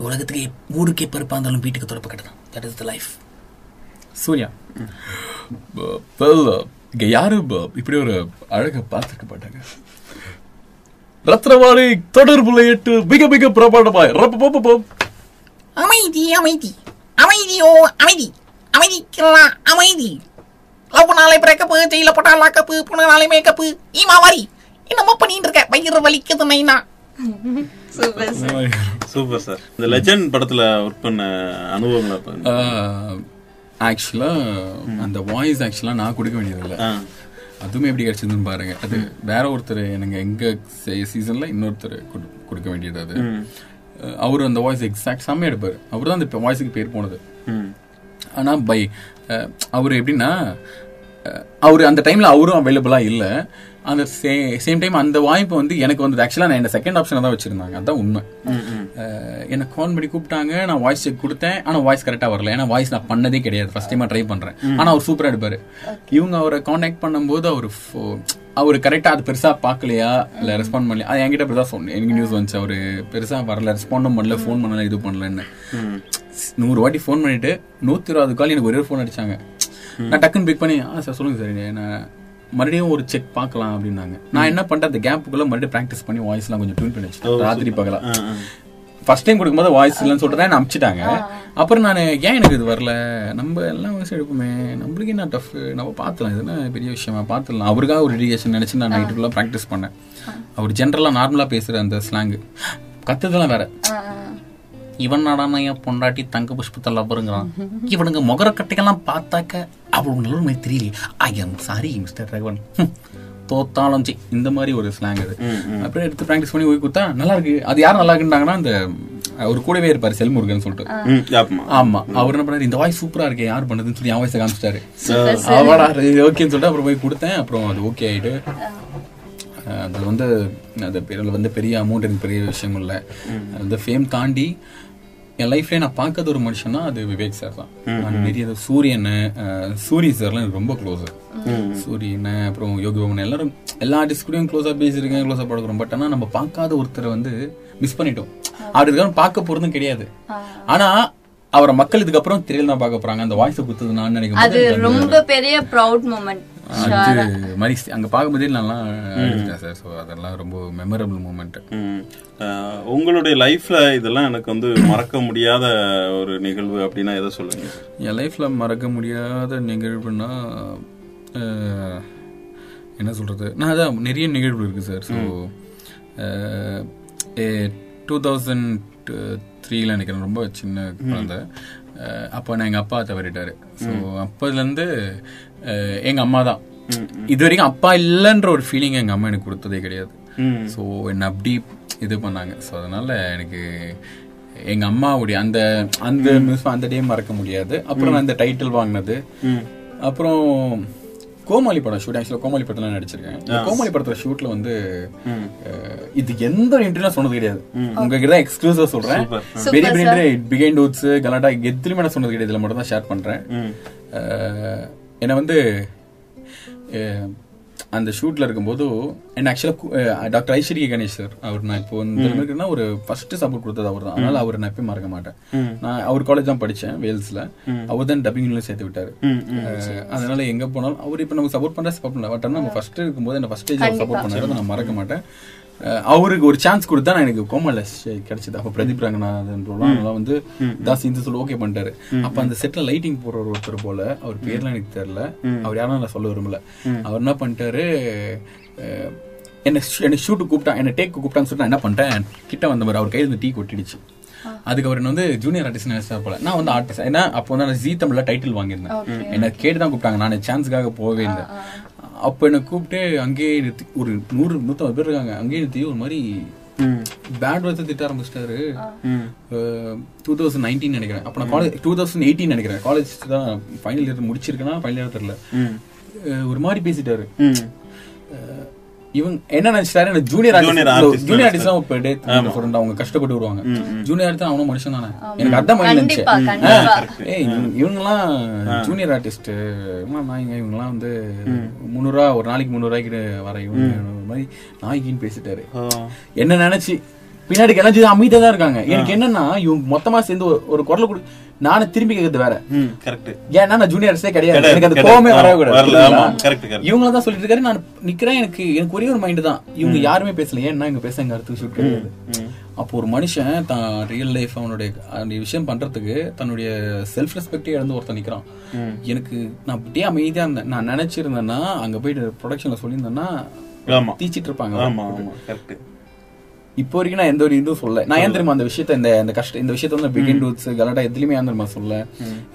உலகத்துக்கு ஊருக்கே பருப்பா இருந்தாலும் வீட்டுக்கு துறப்பு கட்டதான். That is the life Surya. Well இங்க யாரும் இப்படி ஒரு அழக பார்த்துருக்க மாட்டாங்க? ரத்னவாணி தொடர்புல எட்டு மிக மிக பிரமாண்டமாய் ரப்ப அமைதி அமைதி. அமைதியோ அமைதி. அமைதிக்கலாம் அமைதி. லவ் நாளை பிரேக்கப்பு ஜெயில போட்டா லாக்கப்பு புன நாளை மேக்கப்பு. ஈமா வாரி. என்னமோ பண்ணிட்டு இருக்க வயிறு வலிக்குது நைனா. Super sir. Super sir. இந்த லெஜண்ட் படத்துல ஒர்க் பண்ண அனுபவங்களை பாருங்க. ஆக்சுவலா அந்த வாய்ஸ் ஆக்சுவலா நான் கொடுக்க வேண்டியதில்லை. அதுவுமே எப்படி கிடைச்சதுன்னு பாருங்க. அது வேற ஒருத்தர் எனக்கு எங்க சீசன்ல இன்னொருத்தர் கொடு- கொடுக்க வேண்டியது அது. அவரு அந்த வாய்ஸ் எக்ஸாக்ட் செம்மையா எடுப்பாரு. அவர் தான் அந்த வாய்ஸுக்கு பேர் போனது. ம். ஆனா பை அவர் எப்படின்னா அவரு அந்த டைம்ல அவரும் அவைலபிளா இல்ல. அந்த சேம் டைம் அந்த வாய்ப்பு வந்து எனக்கு வந்து ஆக்சுவலா நான் இந்த செகண்ட் ஆப்ஷனை தான் வச்சிருந்தாங்க. அதான் உண்மை. என்னை கால் பண்ணி கூப்பிட்டாங்க. நான் வாய்ஸ் செக் கொடுத்தேன். ஆனா வாய்ஸ் கரெக்டா வரல. ஏன்னா வாய்ஸ் நான் பண்ணதே கிடையாது. ஃபர்ஸ்ட் டைமா ட்ரை பண்றேன். ஆனா அவர் சூப்பரா எடுப்பாரு. இவங்க அவரை காண்டாக்ட் பண்ணும்போது அவர் அவர் கரெக்டா அது பெருசா பார்க்கலையா? இல்ல ரெஸ்பாண்ட் பண்ணல அது என்கிட்ட பெருசா சொன்னேன் எனக்கு நியூஸ் வந்துச்சு. அவரு பெருசா வரல ரெஸ்பாண்டும் பண்ணல ஃபோன் பண்ணல இது பண்ணலன்னு. நூறு வாட்டி ஃபோன் பண்ணிட்டு நூத்தி இருபது கால் எனக்கு ஒரே ஃபோன் அடிச்சாங்க. நான் டக்குன்னு பிக் பண்ணி ஆ சார் சொல்லுங்க சார் நான் மறுபடியும் ஒரு செக் பார்க்கலாம் அப்படின்னாங்க. நான் என்ன பண்ணிட்டேன் அந்த கேப்புக்குள்ள மறுபடியும் ப்ராக்டிஸ் பண்ணி வாய்ஸ்லாம் கொஞ்சம் டியூன் பண்ணி வச்சுட்டேன். ராத்திரி பகலா. ஃபர்ஸ்ட் டைம் கொடுக்கும்போது வாய்ஸ் இல்லைன்னு சொல்லிட்டு தான் அனுப்பிச்சிட்டாங்க அப்புறம் நான் ஏன் எனக்கு இது வரல? நம்ம எல்லாம் வாய்ஸ் எடுப்போமே. நம்மளுக்கு என்ன டஃப் நம்ம பார்த்துலாம் இது என்ன பெரிய விஷயமா? பார்த்துடலாம். அவருக்காக ஒரு டெடிகேஷன் நினைச்சு நான் நைட்டு ஃபுல்லாக ப்ராக்டிஸ் பண்ணேன். அவர் ஜென்ரலாக நார்மலாக பேசுகிற அந்த ஸ்லாங்கு கத்துதெல்லாம் வேற. இவன் நாடானா பொண்டாட்டி தங்க புஷ்பத்தை லவ்வருங்கிறான் இவனுங்க முகர கட்டைகள்லாம் பார்த்தாக்க அவ்வளவு நிலைமை தெரியலையே. I am sorry mister Raghavan தோத்தாலும் சி இந்த மாதிரி ஒரு ஸ்லாங் அது. அப்புறம் எடுத்து ப்ராக்டிஸ் பண்ணி போய் கொடுத்தா நல்லா இருக்கு. அது யார் நல்லா இருக்குன்னாங்கன்னா அந்த அவர் கூடவே இருப்பாரு செல்முருகன் சொல்லிட்டு. ஆமா. அவர் என்ன பண்ணாரு இந்த வாய்ஸ் சூப்பரா இருக்கே யார் பண்ணதுன்னு சொல்லி என் வாய்ஸை காமிச்சிட்டாரு. அவடா ஓகேன்னு சொல்லிட்டு அப்புறம் போய் கொடுத்தேன். அப்புறம் அது ஓகே ஆயிட்டு. அது வந்து அது பேரில் வந்து பெரிய அமௌண்ட் எனக்கு பெரிய விஷயம் இல்லை. அந்த ஃபேம் தாண்டி என் லைஃப்ல நான் பார்க்காத ஒரு மனுஷன்னா அது விவேக் சார் தான். நான் நிறைய சூரியன் அஹ் சூரி சார்லாம் எனக்கு ரொம்ப க்ளோஸ் சூரியன் அப்புறம் யோகி பவன் எல்லாரும் எல்லா ஆர்டிஸ்ட் கூடயும் க்ளோஸாக பேசியிருக்கேன் க்ளோஸாக படுக்கிறோம். பட் ஆனால் நம்ம பார்க்காத ஒருத்தரை வந்து மிஸ் பண்ணிட்டோம். அவர் இதுக்காக பார்க்க போறதும் கிடையாது. ஆனா அவரை மக்கள் இதுக்கப்புறம் தெரியல தான் பார்க்க போறாங்க. அந்த வாய்ஸ் குத்துது நான் நினைக்கும் அது ரொம்ப பெரிய ப்ரௌட் மூமெண்ட் அது மாதிரி அங்க பார்க்கும்போதே நல்லா அழுதுட்டேன் சார். ஸோ அதெல்லாம் ரொம்ப மெமரபிள் மூமெண்ட் உங்களுடைய லைஃப்ல இதெல்லாம் எனக்கு வந்து மறக்க முடியாத ஒரு நிகழ்வு அப்படின்னா எதை சொல்லுங்க? என் லைஃப்ல மறக்க முடியாத நிகழ்வுனா அஹ், என்ன சொல்றது? நான் அதான் நிறைய நிகழ்வு இருக்கு சார். ஸோ டூ தௌசண்ட் த்ரீல நினைக்கிறேன். ரொம்ப சின்ன குழந்தை. அப்போ நான் எங்க அப்பா தவறிட்டாரு ஸோ அப்போதுலேருந்து எங்க அம்மா தான். இது வரைக்கும் அப்பா இல்லைன்ற ஒரு ஃபீலிங் எங்க அம்மா எனக்கு கொடுத்ததே கிடையாது. ஸோ என்னை அப்படி இது பண்ணாங்க. ஸோ அதனால எனக்கு எங்க அம்மாவுடைய அந்த அந்த அந்த டே மறக்க முடியாது. அப்புறம் நான் அந்த டைட்டில் வாங்கினது. அப்புறம் கோமாளி படம் ஷூட் ஆக்சுவலாக கோமாளி படத்துல நடிச்சிருக்கேன். கோமாளி படத்துல ஷூட்ல வந்து இது எந்த இன்டர்வியூ சொன்னது கிடையாது. உங்ககிட்ட தான் எக்ஸ்க்ளூசிவா சொல்றேன். பெரிய பெரிய இன்டர்வியூ பிகைண்ட் டூட்ஸ் கலாட்டா எதுலையுமே நான் சொன்னது கிடையாது. இதுல மட்டும் தான் ஷேர் பண்றேன். என்னை வந்து அந்த ஷூட்ல இருக்கும்போது என்ன ஆக்சுவலா டாக்டர் ஐஸ்வர்ய கணேஷ் சார் அவர் நான் இப்போ இந்த இருக்குன்னா ஒரு ஃபர்ஸ்ட் சப்போர்ட் கொடுத்தது அவர் தான். அதனால அவர் நான் எப்பயும் மறக்க மாட்டேன். நான் அவர் காலேஜ் தான் படிச்சேன் வேல்ஸ்ல. அவர் தான் டப்பிங்ல சேர்த்து விட்டாரு. அதனால எங்க போனாலும் அவர் இப்போ நமக்கு சப்போர்ட் பண்ற சப்போர்ட் பண்ணல. பட் ஆனா நம்ம ஃபர்ஸ்ட் இருக்கும்போது என்ன ஃபர்ஸ்ட் ஸ்டேஜ் சப்போர்ட் பண்ணாரு நான் மறக்க மாட்டேன். அவருக்கு ஒரு சான்ஸ் கொடுத்தா நான் எனக்கு கோமால கிடைச்சது. அப்ப பிரதீப் ரங்கநாதன் நல்லா வந்து தாஸ் இந்த சொல்லி ஓகே பண்ணிட்டாரு. அப்ப அந்த செட்ல லைட்டிங் போடுற ஒருத்தர் போல அவர் பேர்லாம் எனக்கு தெரியல. அவர் யாரும் நான் சொல்ல விரும்பல. அவர் என்ன பண்ணிட்டாரு என்ன என்ன ஷூட்டு கூப்பிட்டான் என்ன டேக் கூப்பிட்டான்னு சொல்லிட்டு நான் என்ன பண்ணிட்டேன்? கிட்ட வந்த மாதிரி அவர் கையில இருந்து டீ கொட்டிடுச்சு. அதுக்கு அவர் என்ன வந்து ஜூனியர் ஆர்டிஸ்ட் நினைச்சா போல. நான் வந்து ஆர்டிஸ்ட் ஏன்னா அப்போ வந்து நான் ஜீ தமிழ்ல டைட்டில் வாங்கியிருந்தேன். என்ன கேட்டு தான் கூப்பிட்டாங்க. நான் சான்ஸ்க்காக போகவே இல்லை. அப்போ என்ன கூப்பிட்டு அங்கேயே நிறுத்தி ஒரு நூறு நூத்தம்பது பேர் இருக்காங்க. அங்கேயே நிறுத்தி ஒரு மாதிரி பேட் வச்சு திட்ட ஆரம்பிச்சிட்டாரு. டூ தௌசண்ட் நைன்டீன் நினைக்கிறேன். அப்போ நான் காலேஜ் டூ தௌசண்ட் எயிட்டீன் நினைக்கிறேன். காலேஜ் தான் ஃபைனல் இயர் முடிச்சிருக்கேன்னா ஃபைனல் இயர் தெரியல அஹ் ஒரு மாதிரி பேசிட்டாரு. இவங்க என்ன நினைச்சிட்டாரு? எனக்கு junior Junior artist artist junior artist தான் இப்போ டே சொல்றேன் அவங்க கஷ்டப்பட்டு வருவாங்க. ஜூனியர் ஆர்டிஸ்ட் அவனும் மனுஷன் தானே. எனக்கு அதான் மைண்ட் இருந்துச்சு. ஏய் இவங்க- இவங்கெல்லாம் ஜூனியர் ஆர்டிஸ்ட் நாய்ங்க இவங்கெல்லாம் வந்து முந்நூறுரூவா ஒரு நாளைக்கு முந்நூறுரூவாய்க்கு வர இவங்க மாதிரி நாய்க்கின்னு பேசிட்டாரு. என்ன நினைச்சு பின்னாடி கிளஞ்சி அமைதியா தான் இருக்காங்க. எனக்கு என்னன்னா இவங்க மொத்தமா சேர்ந்து ஒரு- குரல் கொடு நானே திரும்பி கேட்கறது வேற. கரெக்ட் ஏன்னா நான் ஜூனியர்ஸே கிடையாது. எனக்கு அந்த. கோவமே ஆ, வரவே கூடாது. வரல, ஆமா, புரியுதுங்களா? correct, correct. இவங்கள தான் சொல்லிட்டு இருக்காரு. நான் நிக்கிறேன் எனக்கு எனக்கு ஒரே ஒரு மைண்ட் தான். இவங்க யாருமே பேசல. ஏன்னா இங்க பேச எங்க அடுத்து ஷூட் கிடையாது. அப்போ ஒரு மனுஷன் தான் ரியல் லைஃப் அவனுடைய அந்த விஷயம் பண்றதுக்கு தன்னுடைய செல்ஃப் ரெஸ்பெக்டே இழந்து ஒருத்தன் நிக்கிறான். எனக்கு நான் அப்படியே அமைதியா இருந்தேன். நான் நினைச்சிருந்தேன்னா அங்க போயிட்டு ப்ரொடக்ஷன்ல சொல்லியிருந்தேன்னா ஆமா. தீச்சிட்டு இருப்பாங்க. ஆமா ஆமா கரெக்ட் இப்போ வரைக்கும் நான் எந்த ஒரு இதுவும் சொல்ல நான் ஏன் தெரியுமா அந்த விஷயத்த இந்த இந்த கஷ்டம் இந்த விஷயத்த வந்து பிகின் டூத்ஸ் கலட்டா எதுலயுமே ஏன் தெரியுமா சொல்ல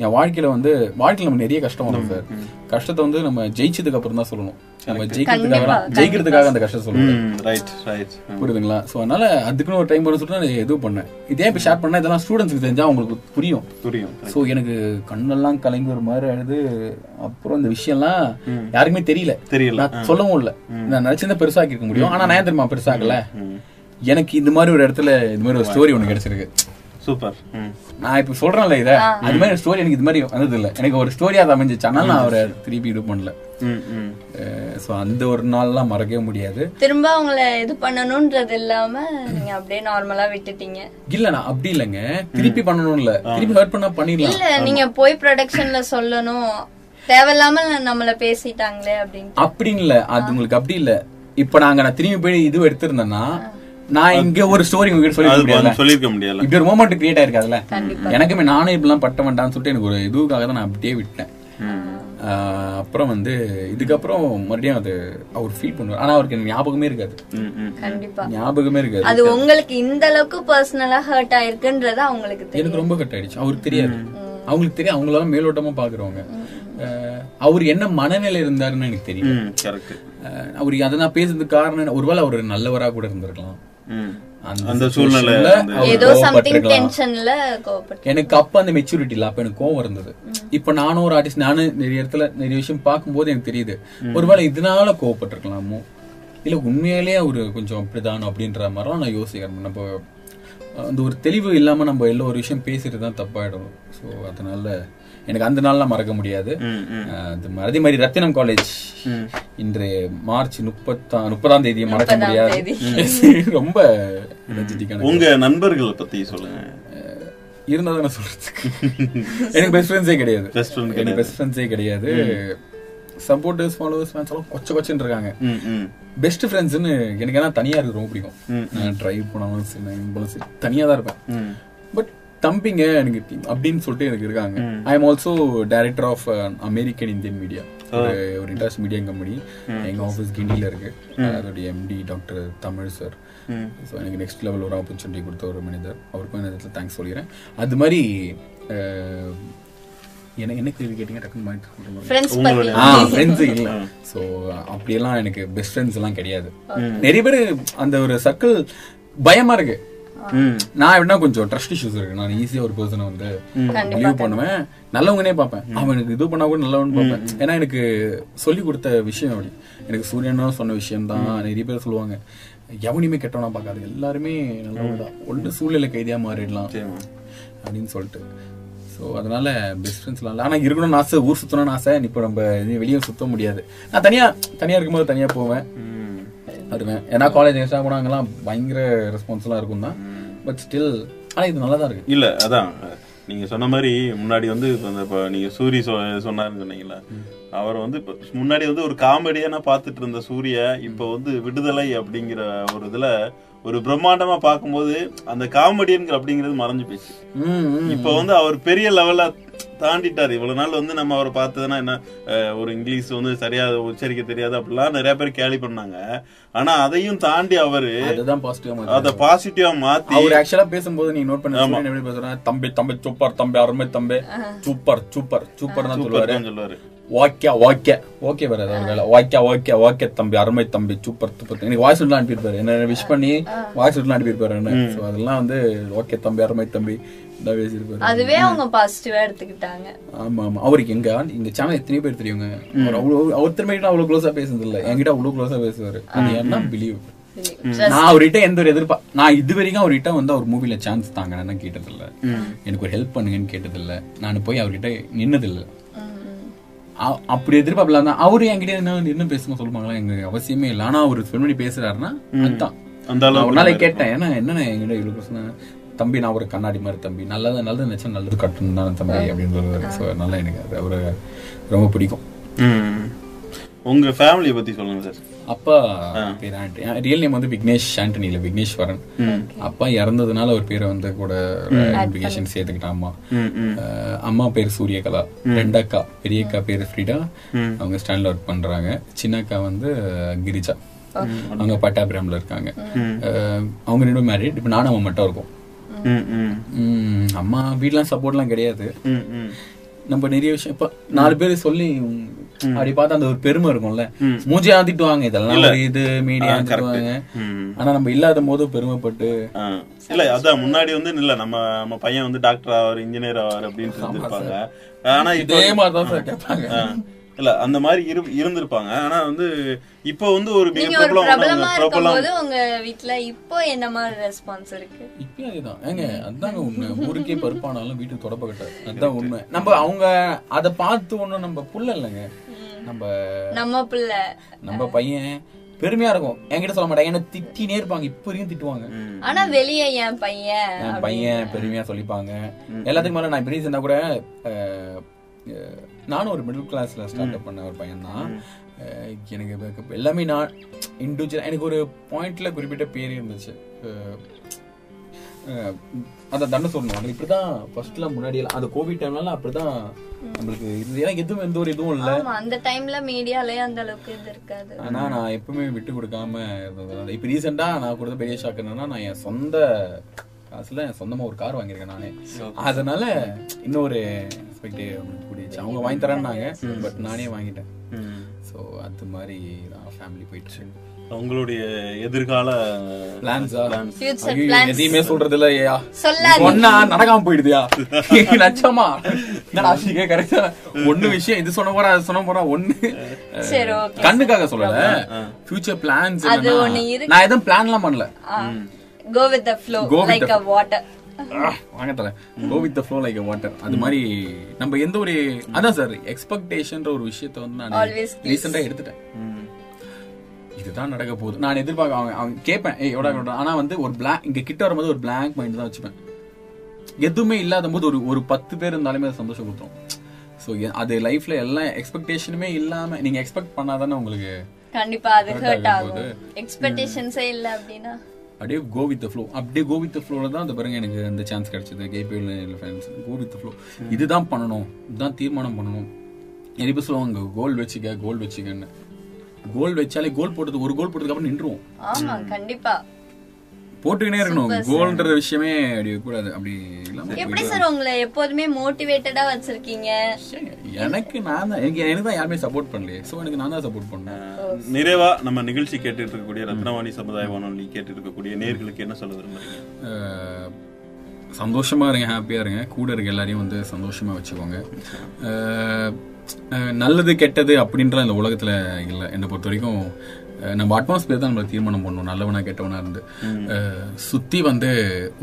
என் வாழ்க்கையில வந்து வாழ்க்கையில நம்ம நிறைய கஷ்டம் வரும் சார். கஷ்டத்தை வந்து நம்ம ஜெயிச்சதுக்கு அப்புறம் தான் சொல்லணும். நம்ம ஜெயிக்கிறதுக்காக ஜெயிக்கிறதுக்காக அந்த கஷ்டம் சொல்லணும் ரைட் ரைட் புரியுதுங்களா? சோ அதனால அதுக்குன்னு ஒரு டைம் வரும் சொல்லிட்டு நான் எதுவும் பண்ணேன் இதே இப்ப ஷேர் பண்ணா இதெல்லாம் ஸ்டூடெண்ட்ஸ்க்கு தெரிஞ்சா அவங்களுக்கு புரியும். புரியும் சோ எனக்கு கண்ணெல்லாம் கலங்கி ஒரு மாதிரி அழுது அப்புறம் இந்த விஷயம்லாம் யாருக்குமே தெரியல. தெரியல. நான் சொல்லவும் இல்ல. நான் நினைச்சிருந்தா பெருசாக்கி இருக்க முடியும் ஆனா நான் ஏன் தெரியுமா பெருசாக்கல? எனக்கு இந்த மாதிரி ஒரு இடத்துல இந்த மாதிரி ஒரு ஸ்டோரி ஒண்ணு கிடைச்சிருக்கு. சூப்பர் நான் இப்ப சொல்றேன்ல இத அது மாதிரி ஸ்டோரி எனக்கு இது மாதிரி வந்தது இல்ல எனக்கு ஒரு ஸ்டோரியா அது அமைஞ்சிச்சு. அதனால நான் அவரை திருப்பி இது பண்ணல. சோ அந்த ஒரு நாள்லாம் மறக்கவே முடியாது. திரும்ப அவங்கள இது பண்ணணும்ன்றது இல்லாம நீங்க அப்படியே நார்மலா விட்டுட்டீங்க. இல்ல நான் அப்படி இல்லைங்க. திருப்பி பண்ணணும் இல்ல திருப்பி ஹர்ட் பண்ணா பண்ணிடலாம். இல்ல நீங்க போய் ப்ரொடக்ஷன்ல சொல்லணும். தேவையில்லாம நம்மள பேசிட்டாங்களே அப்படின்னு அப்படின்னு இல்ல அது உங்களுக்கு அப்படி இல்ல. இப்ப நாங்க நான் திரும்பி போய் இது எடுத்திருந்தேன்னா நான் இங்க ஒரு ஸ்டோரி உங்ககிட்ட சொல்லி அது முடியல சொல்லிருக்க முடியல இப்படி ஒரு மூமெண்ட் கிரியேட் ஆயிருக்காதுல்ல? கண்டிப்பா. எனக்குமே நானும் இப்படிலாம் பட்ட வேண்டாம்னு சொல்லிட்டு எனக்கு ஒரு இதுக்காக தான் நான் அப்படியே விட்டேன். ஆஹ் அப்புறம் வந்து இதுக்கப்புறம் மறுபடியும் அது அவர் ஃபீல் பண்ணுவார். ஆனா அவருக்கு ஞாபகமே இருக்காது. கண்டிப்பா. ஞாபகமே இருக்காது. அது உங்களுக்கு இந்த அளவுக்கு பர்சனலா ஹர்ட் ஆயிருக்குன்றது அவங்களுக்கு தெரியும். எனக்கு ரொம்ப கட் ஆயிடுச்சு. அவருக்கு தெரியாது. அவங்களுக்கு தெரியும். அவங்களால மேலோட்டமா பாக்குறவங்க. அவர் என்ன மனநிலை இருந்தாருன்னு எனக்கு தெரியும். அவர் அதை நான் பேசுறதுக்கு காரணம் என்ன? ஒருவேளை அவர் நல்லவரா கூட இருந்திருக்கலாம். அந்த அந்த சூழ்நிலை ஏதோ சம்திங். டென்ஷன்ல எனக்கு அப்ப அந்த மெச்சூரிட்டி இல்ல அப்ப எனக்கு கோவம் இருந்தது. இப்ப நானும் ஒரு ஆர்டிஸ்ட் நானும் நிறைய இடத்துல நிறைய விஷயம் பார்க்கும்போது எனக்கு தெரியுது. ஒருவேளை இதனால கோவப்பட்டிருக்கலாமோ? இல்ல உண்மையிலேயே அவரு கொஞ்சம் அப்படிதானோ அப்படின்ற மாதிரிலாம் நான் யோசிக்கிறேன். நம்ம அந்த ஒரு தெளிவு இல்லாம நம்ம எல்லா ஒரு விஷயம் பேசிட்டு தான் தப்பாயிடும். ஸோ அதனால எனக்கு அந்த நாள்லாம் மறக்க முடியாது. அது மாதிரி ரத்தினம் காலேஜ் இன்று மார்ச் முப்பத்தா முப்பதாம் தேதியை மறக்க முடியாது. *laughs* ரொம்ப எனர்ஜெட்டிக்கான உங்க நண்பர்களை பத்தி சொல்லுங்க. இருந்தா தானே சொல்றதுக்கு. எனக்கு பெஸ்ட் ஃப்ரெண்ட்ஸே கிடையாது. Best friend எனக்கு பெஸ்ட் ஃப்ரெண்ட்ஸே கிடையாது. சப்போர்ட்டர்ஸ் ஃபாலோவர்ஸ் ஃபேன்ஸ் எல்லாம் கொச்ச கொச்சன்னு இருக்காங்க. பெஸ்ட் ஃப்ரெண்ட்ஸ்னு எனக்கு என்ன தனியா இருக்கு ரொம்ப பிடிக்கும். நான் ட்ரைவ் பண்ணாலும் சரி நான் இம்பளும் சரி தனியா தான் இருப்பேன். தம்பிங்க எனக்கு அப்படின்னு சொல்லிட்டு எனக்கு இருக்காங்க. I am also director of American Indian media ஒரு ஒரு இன்டர்ஸ் மீடியா கம்பெனி எங்க ஆஃபீஸ் கிண்டில இருக்கு. அதோடைய MD doctor Tamil sir so எனக்கு நெக்ஸ்ட் லெவல் ஒரு ஆப்பர்ச்சுனிட்டி கொடுத்த ஒரு மனிதர். அவருக்கும் இந்த இடத்துல தேங்க்ஸ் சொல்லிக்கிறேன். அது மாதிரி அஹ், என்ன என்ன கேள்வி கேட்டீங்க? டக்குன்னு ஆ ஃப்ரெண்ட்ஸ் இல்ல. சோ அப்படியெல்லாம் எனக்கு பெஸ்ட் ஃப்ரெண்ட்ஸ் எல்லாம் கிடையாது. நிறைய பேர் அந்த ஒரு சர்க்கிள் பயமா இருக்கு. நான் எப்படின்னா கொஞ்சம் ட்ரஸ்ட் இஷ்யூஸ் இருக்கு. நான் ஈஸியா ஒரு பர்சனை வந்து லீவ் பண்ணுவேன். நல்லவங்கனே பார்ப்பேன். அவனுக்கு இது பண்ணா கூட நல்லவன்னு பார்ப்பேன். ஏன்னா எனக்கு சொல்லி கொடுத்த விஷயம் அப்படி. எனக்கு சூரியனும் சொன்ன விஷயம் தான் நிறைய பேர் சொல்லுவாங்க எவனையுமே கெட்டவனா பார்க்காது. எல்லாருமே நல்லவங்க தான். ஒன்று சூழ்நிலை கைதியா மாறிடலாம். அப்படின்னு சொல்லிட்டு. ஸோ அதனால பெஸ்ட் ஃப்ரெண்ட்ஸ்லாம் இல்லை. ஆனால் இருக்கணும்னு ஆசை ஊர் சுற்றணும்னு ஆசை இப்போ நம்ம இது வெளியே சுத்த முடியாது. நான் தனியா தனியா இருக்கும்போது தனியா போவேன். வருவேன் ஏன்னா காலேஜ் எக்ஸ்ட்ரா போனாங்கலாம் பயங்கர ரெஸ்பான்ஸ்லாம் இருக்கும் தான் பட் ஸ்டில் ஆனால் இது நல்லா தான் இருக்கு. இல்ல அதான். நீங்க சொன்ன மாதிரி முன்னாடி வந்து இப்ப இந்த இப்ப நீங்க சூரி சொ- சொன்னாருன்னு சொன்னீங்களா அவர் வந்து இப்ப முன்னாடி வந்து ஒரு காமெடியான பார்த்துட்டு இருந்த சூரிய இப்ப வந்து விடுதலை அப்படிங்கிற ஒரு இதுல ஒரு பிரம்மாண்டமா பார்க்கும்போது அந்த காமெடியன் அப்படிங்கிறது மறைஞ்சு போச்சு. இப்ப வந்து அவர் பெரிய லெவல்ல தாண்டிட்டாரு. இவ்வளவு நாள் வந்து நம்ம அவரை பார்த்ததுன்னா என்ன ஒரு இங்கிலீஷ் வந்து சரியா உச்சரிக்க தெரியாது அப்படிலாம் நிறைய பேர் கேலி பண்ணாங்க. ஆனா அதையும் தாண்டி அவரு அதுதான் பாசிட்டிவா அத பாசிட்டிவா மாத்தி அவர் ஆக்சுவலா பேசும்போது நீங்க நோட் பண்ணி எப்படி பேசுறாங்க தம்பி தம்பி சூப்பர் தம்பி அருமை தம்பி சூப்பர் சூப்பர் சூப்பர் தான் சொல்லுவாரு. வாக்கியா வாக்கிய. ஓகே அவர் வேலை வாக்கியா வாக்கியா வாக்கிய தம்பி அருமை தம்பி சூப்பர் சூப்பர். எனக்கு வாய்ஸ் விட்டுலாம் அனுப்பியிருப்பாரு என்ன விஷ் பண்ணி வாய்ஸ் விட்டுலாம் அனுப்பியிருப்பாரு என்ன. So அதெல்லாம் வந்து ஓகே தம்பி அருமை தம்பி. அதுவே அவங்க பாசிட்டிவா எடுத்துக்கிட்டாங்க. ஆமா ஆமா அவருக்கு எங்க இந்த சேனல் எத்தனை பேர் தெரியுங்க. அவர் அவ்வளவு அவர் திரும்பிட்டு அவ்வளவு க்ளோஸா பேசுனது இல்ல என்கிட்ட அவ்வளவு க்ளோஸா பேசுவாரு. அது என்ன பிலீவ் நான் அவர்கிட்ட எந்த ஒரு எதிர்ப்பா நான் இது வரைக்கும் அவர்கிட்ட வந்து அவர் மூவில சான்ஸ் தாங்கன்னு கேட்டது இல்ல எனக்கு ஒரு ஹெல்ப் பண்ணுங்கன்னு கேட்டது இல்ல நான் போய் அவர்கிட்ட நின்னது இல்ல அ- அப்படி எதிர்பார்ப்பல தான் அவரு என்கிட்ட என்ன என்ன பேசுங்க சொல்லுவாங்களா? எங்க அவசியமே இல்ல. ஆனா அவர் ஃபோன் பண்ணி பேசுறாருன்னா அதுதான். ஒரு நாளைக்கு கேட்டேன் ஏன்னா என்னண்ணே என்கிட்ட இவ்வளவு பிரச்சனை? தம்பி நான் ஒரு கண்ணாடி மாதிரி தம்பி. நல்லது நல்லது நினைச்சா நல்லது கட்டணும் தான் தம்பி அப்படின்னு சொல்லுவாரு. ஸோ நல்லா எனக்கு அவரை ரொம்ப பிடிக்கும். உங்க ஃபேமிலியை பத்தி சொல்லுங்க சார். அப்பா பேர் ரியல் நேம் வந்து விக்னேஷ் ஆண்டனி இல்ல விக்னேஸ்வரன். அப்பா இறந்ததுனால ஒரு பேரை வந்து கூட இன்விகேஷன் சேர்த்துக்கிட்டேன் அம்மா. பேர் சூரியகலா. ரெண்டு அக்கா பெரிய அக்கா பேர் ஃப்ரீடா. அவங்க ஸ்டாண்ட்ல ஒர்க் பண்றாங்க. சின்ன அக்கா வந்து கிரிஜா. அவங்க பட்டாபிராம்ல இருக்காங்க. அவங்க ரெண்டும் மேரிட் இப்ப நானும் அவன் மட்டும் இருக்கோம். அம்மா வீட்லாம் சப்போர்ட்லாம் கிடையாது. நம்ம நிறைய விஷயம் இப்ப நாலு பேர் சொல்லி அப்படி பார்த்தா அந்த ஒரு பெருமை இருக்கும்ல. மூஞ்சி ஆந்திட்டுவாங்க இதெல்லாம் இது மீடியா. ஆனா நம்ம இல்லாத போது பெருமைப்பட்டு. இல்ல அதான் முன்னாடி வந்து இல்ல நம்ம நம்ம பையன் வந்து டாக்டர் ஆவார் இன்ஜினியர் ஆவார் அப்படின்னு இருந்திருப்பாங்க. ஆனா இப்போ இதே மாதிரிதான் சார் கேட்பாங்க. இல்ல அந்த மாதிரி இரு இருந்திருப்பாங்க. ஆனா வந்து இப்போ வந்து ஒரு மிக பிரபலம் பிரபலமா உங்க வீட்ல இப்போ என்ன மாதிரி ரெஸ்பான்ஸ் இருக்கு? இப்பயும் அதேதான். ஏங்க அதாங்க உண்மை. ஊருக்கே பருப்பானாலும் வீட்டுக்கு தொடப்ப கட்டாது அதுதான் உண்மை. நம்ம அவங்க அத பார்த்து ஒண்ணும் நம்ம புள்ள இல்லைங்க. நம்ம நம்ம பிள்ளை. நம்ம பையன் பெருமையா இருக்கும். என்கிட்ட சொல்ல மாட்டாங்க என்ன திட்டினே இருப்பாங்க. இப்ப வரைக்கும் திட்டுவாங்க ஆனா வெளியே என் பையன் என் பையன் பெருமையா சொல்லிப்பாங்க. எல்லாத்துக்கும் மேல நான் இப்ப ரீசெண்டா கூட நானும் ஒரு மிடில் கிளாஸ்ல ஸ்டார்ட் பண்ண ஒரு பையன் தான் எனக்கு எல்லாமே நான் இண்டிவிஜுவல் எனக்கு ஒரு பாயிண்ட்ல குறிப்பிட்ட பேர் இருந்துச்சு. அத தண்டை சொல்லணும். இப்படிதான் ஃபர்ஸ்ட்ல முன்னாடி எல்லாம் அந்த கோவிட் டைம்ல அப்படிதான் நம்மளுக்கு இது ஏன்னா எதுவும் எந்த ஒரு இதுவும் இல்ல. ஆமா அந்த டைம்ல மீடியாலயே அந்த அளவுக்கு இது இருக்காது. ஆனா நான் எப்பவுமே விட்டு கொடுக்காம இருந்தது இப்ப ரீசெண்டா நான் கொடுத்த பெரிய ஷாக் என்னன்னா நான் என் சொந்த காசுல என் சொந்தமா ஒரு கார் வாங்கியிருக்கேன் நானே. அதனால இன்னொரு கூடிச்சு அவங்க வாங்கி தரேன்னாங்க பட் நானே வாங்கிட்டேன். சோ அது மாதிரி தான் ஃபேமிலி போயிடுச்சு. உங்களுடைய எதிர்கால பிளான்ஸா Future ஐயோ, plans. எதையுமே சொல்றது இல்லையா. ஒன்னா நடக்காம போயிடுதியா? *laughs* லட்சமா. ஆசிக்கே கரெக்டா ஒண்ணு விஷயம் இது சொன்ன போறா அது சொன்ன போறா ஒண்ணு. சரி ஓகே கண்ணுக்காக சொல்லல. ஃபியூச்சர் பிளான்ஸ் அது ஒண்ணு இருக்கு. நான் எதுவும் பிளான்லாம் பண்ணல. Go with the flow Go with like a water வாங்க தல go with the flow like water அது மாதிரி நம்ம எந்த ஒரு அதான் சார் எக்ஸ்பெக்டேஷன்ற ஒரு விஷயத்த வந்து நான். ரீசெண்டா எடுத்துட்டேன். இதுதான் நடக்க போகுது. நான் எதிர்பார்க்க அவங்க அவங்க கேட்பேன் ஏய் எவ்வளோ ஆனா வந்து ஒரு பிளாக் இங்க கிட்ட வரும்போது ஒரு பிளாங்க் மைண்ட் தான் வச்சுப்பேன். எதுவுமே இல்லாத போது ஒரு ஒரு பத்து பேர் இருந்தாலுமே அது சந்தோஷம் கொடுத்துரும். ஸோ அது லைஃப்ல எல்லா எக்ஸ்பெக்டேஷனுமே இல்லாம நீங்க எக்ஸ்பெக்ட் பண்ணாதானே உங்களுக்கு கண்டிப்பா அது ஹர்ட் ஆகும். ஆகும் எக்ஸ்பெக்டேஷன்ஸே இல்ல அப்படின்னா. அப்படியே கோ வித் ஃப்ளோ அப்படியே கோ வித் ஃப்ளோல தான் அந்த பாருங்க எனக்கு அந்த சான்ஸ் கிடைச்சது. KPL fans go with flow இதுதான் பண்ணணும். இதுதான் தீர்மானம் பண்ணணும். நிறைய சொல்லுவாங்க கோல் வச்சுக்க கோல் வச்சுக்கன்னு. கோல் வச்சாலே கோல் போட்டது ஒரு கோல் போட்டதுக்கு அப்புறம் நின்றுவோம். ஆமா கண்டிப்பா. போட்டுக்கினே இருக்கணும். கோல்ன்ற விஷயமே அப்படி கூடாது. அப்படி எப்படி சார் உங்களை எப்போதுமே மோட்டிவேட்டடா வச்சிருக்கீங்க? எனக்கு நான் தான் எனக்கு எனக்கு தான் யாருமே சப்போர்ட் பண்ணலையே. ஸோ எனக்கு நான் தான் சப்போர்ட் பண்ணேன் நிறைவா நம்ம நிகழ்ச்சி கேட்டுட்டு இருக்கக்கூடிய ரத்னவாணி சமுதாய வானொலி கேட்டு இருக்கக்கூடிய நேர்களுக்கு என்ன சொல்ல விரும்புறீங்க? சந்தோஷமா இருங்க ஹாப்பியா இருங்க. கூட இருக்க எல்லாரையும் வந்து சந்தோஷமா வச்சுக்கோங்க. நல்லது கெட்டது அப்படின்ற இந்த உலகத்துல இல்ல. என்னை பொறுத்த வரைக்கும் நம்ம அட்மாஸ்பியர் தான் நம்மளை தீர்மானம் பண்ணணும். நல்லவனா கெட்டவனா இருந்து. சுத்தி வந்து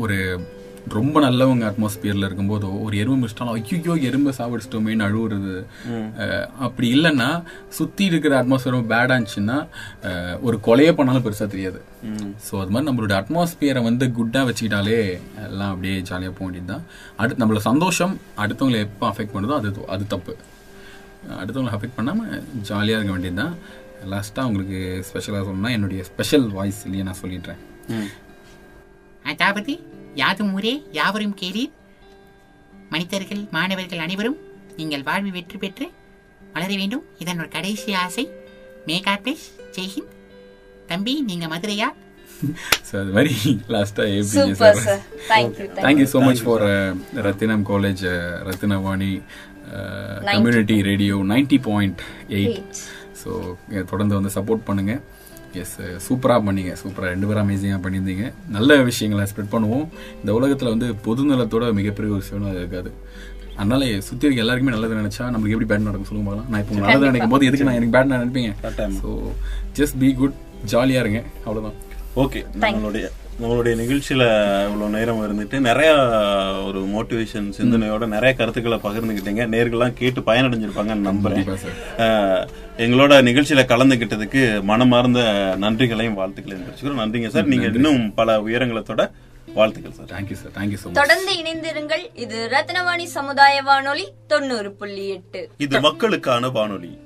ஒரு ரொம்ப நல்லவங்க அட்மாஸ்பியர்ல இருக்கும்போதோ ஒரு எறும்பு மிச்சிட்டாலும் ஐயோ எறும்பை சாவடிச்சிட்டோமேன்னு அழுவுறது. அப்படி இல்லைன்னா சுத்தி இருக்கிற அட்மாஸ்பியர் ரொம்ப பேடா இருந்துச்சுன்னா ஒரு கொலையே பண்ணாலும் பெருசா தெரியாது. ஸோ அது மாதிரி நம்மளோட அட்மாஸ்பியரை வந்து குட்டா வச்சுக்கிட்டாலே எல்லாம் அப்படியே ஜாலியா போக வேண்டியதுதான். அடுத்து நம்மள சந்தோஷம் அடுத்தவங்களை எப்போ அஃபெக்ட் பண்ணுதோ அது அது தப்பு. அடுத்தவங்களை அஃபெக்ட் பண்ணாமல் ஜாலியாக இருக்க வேண்டியது தான் லாஸ்ட்டாக உங்களுக்கு ஸ்பெஷலாக சொல்லணும்னா என்னுடைய ஸ்பெஷல் வாய்ஸ் இல்லையே நான் சொல்லிடுறேன். அதாவது யாதும் ஊரே யாவரும் கேளீர். மனிதர்கள் மாணவர்கள் அனைவரும் நீங்கள் வாழ்வில் வெற்றி பெற்று வளர வேண்டும். இதன் ஒரு கடைசி ஆசை. மேகா பிளேஸ் ஜெய்ஹிந்த் தம்பி நீங்க மதுரையா ஸோ அது மாதிரி லாஸ்ட்டாக எப்படி super sir thank you so much for Rathinam college Rathinavani community radio ninety point eight so தொடர்ந்து வந்து சப்போர்ட் பண்ணுங்க. எஸ் சூப்பராக பண்ணீங்க. சூப்பராக ரெண்டு பேரும் அமேசிங்காக பண்ணியிருந்தீங்க. நல்ல விஷயங்களை ஸ்ப்ரெட் பண்ணுவோம். இந்த உலகத்தில் வந்து பொதுநலத்தோட மிகப்பெரிய ஒரு விஷயம் அது. இருக்காது அதனால சுற்றி இருக்க எல்லாருக்குமே நல்லது நினைச்சா நமக்கு எப்படி பேட் நடக்கும் சொல்லுங்க பார்க்கலாம். நான் இப்போ நல்லது நினைக்கும் போது எதுக்கு நான் எனக்கு பேட் நினைப்பீங்க. ஸோ ஜஸ்ட் பி குட் ஜாலியாக இருங்க. அவ்வளோதான் ஓகே நம்மளுடைய நம்மளுடைய நிகழ்ச்சியில இவ்வளவு நேரம் இருந்துட்டு நிறைய ஒரு மோட்டிவேஷன் சிந்தனையோட நிறைய கருத்துக்களை பகிர்ந்துக்கிட்டீங்க நேர்கள்லாம் கேட்டு பயனடைஞ்சிருப்பாங்கன்னு நம்புறேன். சார். எங்களோட நிகழ்ச்சியில கலந்துகிட்டதுக்கு மனமார்ந்த நன்றிகளையும் வாழ்த்துக்களையும் தெரிவிச்சுக்கிறோம். நன்றிங்க சார். நீங்க இன்னும் பல உயரங்களத்தோட வாழ்த்துக்கள் sir. Thank you sir thank you much தொடர்ந்து இணைந்திருங்கள். இது ரத்னவாணி சமுதாய வானொலி தொண்ணூறு புள்ளி எட்டு. இது மக்களுக்கான வானொலி.